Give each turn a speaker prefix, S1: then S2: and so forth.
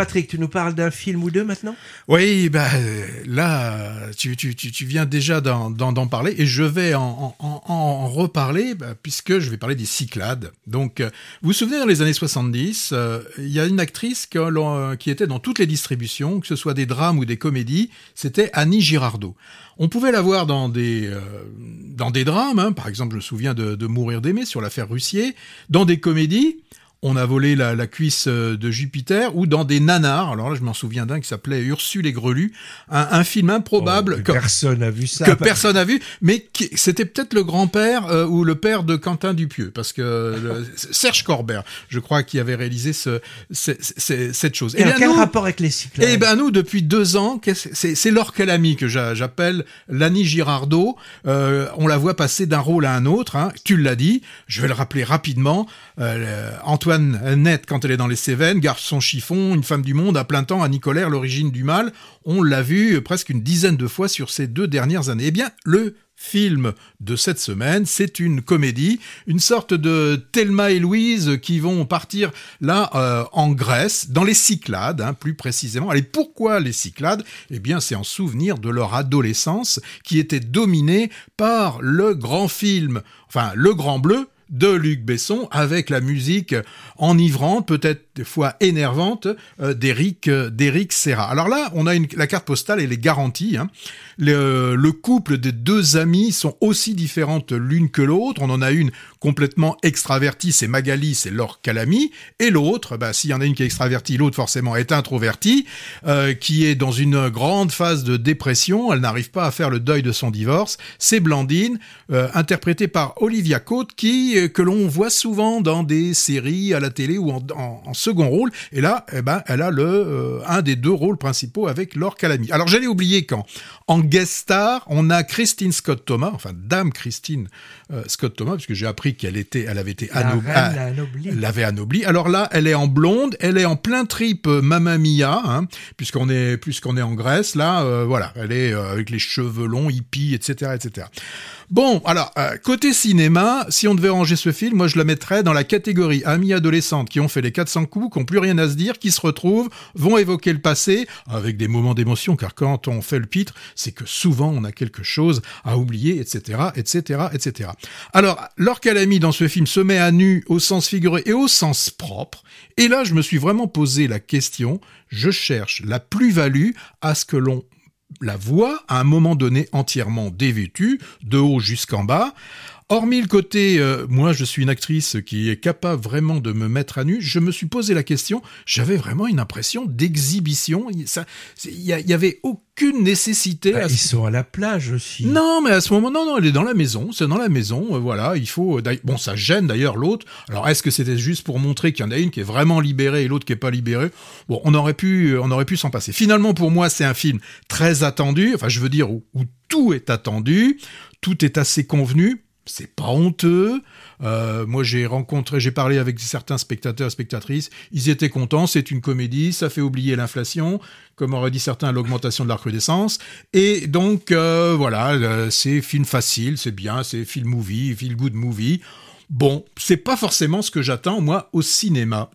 S1: Patrick, tu nous parles d'un film ou deux maintenant?
S2: Oui, bah, là, tu, tu, tu, viens déjà d'en parler et je vais en, en, en reparler bah, puisque je vais parler des Cyclades. Donc, vous vous souvenez, dans les années 70, il y a une actrice qui était dans toutes les distributions, que ce soit des drames ou des comédies, c'était Annie Girardot. On pouvait la voir dans des, euh, dans des drames, hein. par exemple, je me souviens de, de Mourir d'aimer sur l'affaire Russier, dans des comédies, on a volé la, cuisse euh, de Jupiter, ou dans des nanars, alors là je m'en souviens d'un qui s'appelait Ursule et Grelu, un, film improbable
S1: oh, que personne n'a vu ça,
S2: que personne n'a vu, mais c'était peut-être le grand-père euh, ou le père de Quentin Dupieux, parce que Serge Corbert, je crois, qui avait réalisé ce, cette chose.
S1: Et, quel rapport avec les cycles
S2: Eh ben nous, depuis deux ans, c'est Laure Calamy que j'appelle Lani Girardot. Euh, on la voit passer d'un rôle à un autre. Hein. Tu l'as dit, je vais le rappeler rapidement. Antoine Net quand elle est dans les Cévennes, garçon chiffon, une femme du monde à plein temps, à Nicolaire, l'origine du mal. On l'a vu presque une dizaine de fois sur ces deux dernières années. Eh bien, le film de cette semaine, c'est une comédie, une sorte de Thelma et Louise qui vont partir là euh, en Grèce, dans les Cyclades, hein, plus précisément. Allez, pourquoi les Cyclades? Eh bien, c'est en souvenir de leur adolescence qui était dominée par le grand film, enfin le Grand Bleu, de Luc Besson avec la musique enivrante, peut-être fois énervante, euh, d'Éric euh, Serra. Alors là, on a la carte postale, elle est garantie. Hein. Le, le, couple des deux amies sont aussi différentes l'une que l'autre. On en a une complètement extravertie, c'est Magali, c'est Laure Calamy, et l'autre, bah, s'il y en a une qui est extravertie, l'autre forcément est introvertie, euh, qui est dans une grande phase de dépression. Elle n'arrive pas à faire le deuil de son divorce. C'est Blandine, interprétée par Olivia Cote, qui que l'on voit souvent dans des séries à la télé ou en, en, second rôle. Et là, eh ben, elle a le euh, un des deux rôles principaux avec Laure Calamy. Alors j'allais oublier quand en guest star, on a Christine Scott Thomas, enfin Dame Christine euh, Scott Thomas, puisque j'ai appris qu'elle était, elle avait été
S1: anoblie.
S2: Elle l'avait anoblie. Alors là, elle est en blonde, elle est en plein trip euh, Mamma Mia, hein, puisqu'on est, puisqu'on est en Grèce. Là, voilà, elle est avec les cheveux longs, hippie, etc., etc. Bon, alors, côté cinéma, si on devait ranger ce film, moi je la mettrais dans la catégorie amis adolescentes qui ont fait les 400 qui n'ont plus rien à se dire, qui se retrouvent, vont évoquer le passé, avec des moments d'émotion, car quand on fait le pitre, c'est que souvent on a quelque chose à oublier, etc., etc., etc. Alors, mis dans ce film se met à nu au sens figuré et au sens propre, et là je me suis vraiment posé la question, je cherche la plus-value à ce que l'on la voix, à un moment donné entièrement dévêtue, de haut jusqu'en bas, Hormis le côté, euh, moi je suis une actrice qui est capable vraiment de me mettre à nu, je me suis posé la question, j'avais vraiment une impression d'exhibition. Il y, avait aucune nécessité.
S1: Bah, ils sont à la plage aussi.
S2: Non, mais à ce moment, non, non, elle est dans la maison, c'est dans la maison, euh, voilà, il faut. Euh, bon, ça gêne d'ailleurs l'autre. Alors est-ce que c'était juste pour montrer qu'il y en a une qui est vraiment libérée et l'autre qui est pas libérée? Bon, on aurait pu, on aurait pu s'en passer. Finalement, pour moi, c'est un film très attendu. Enfin, je veux dire où tout est attendu, tout est assez convenu c'est pas honteux. Euh, moi, j'ai rencontré, j'ai parlé avec certains spectateurs spectatrices. Ils étaient contents. C'est une comédie. Ça fait oublier l'inflation, comme auraient dit certains, l'augmentation de la recrudescence. Et donc, euh, voilà, euh, c'est film facile, c'est bien, c'est film movie, feel good movie. Bon, c'est pas forcément ce que j'attends, moi, au cinéma.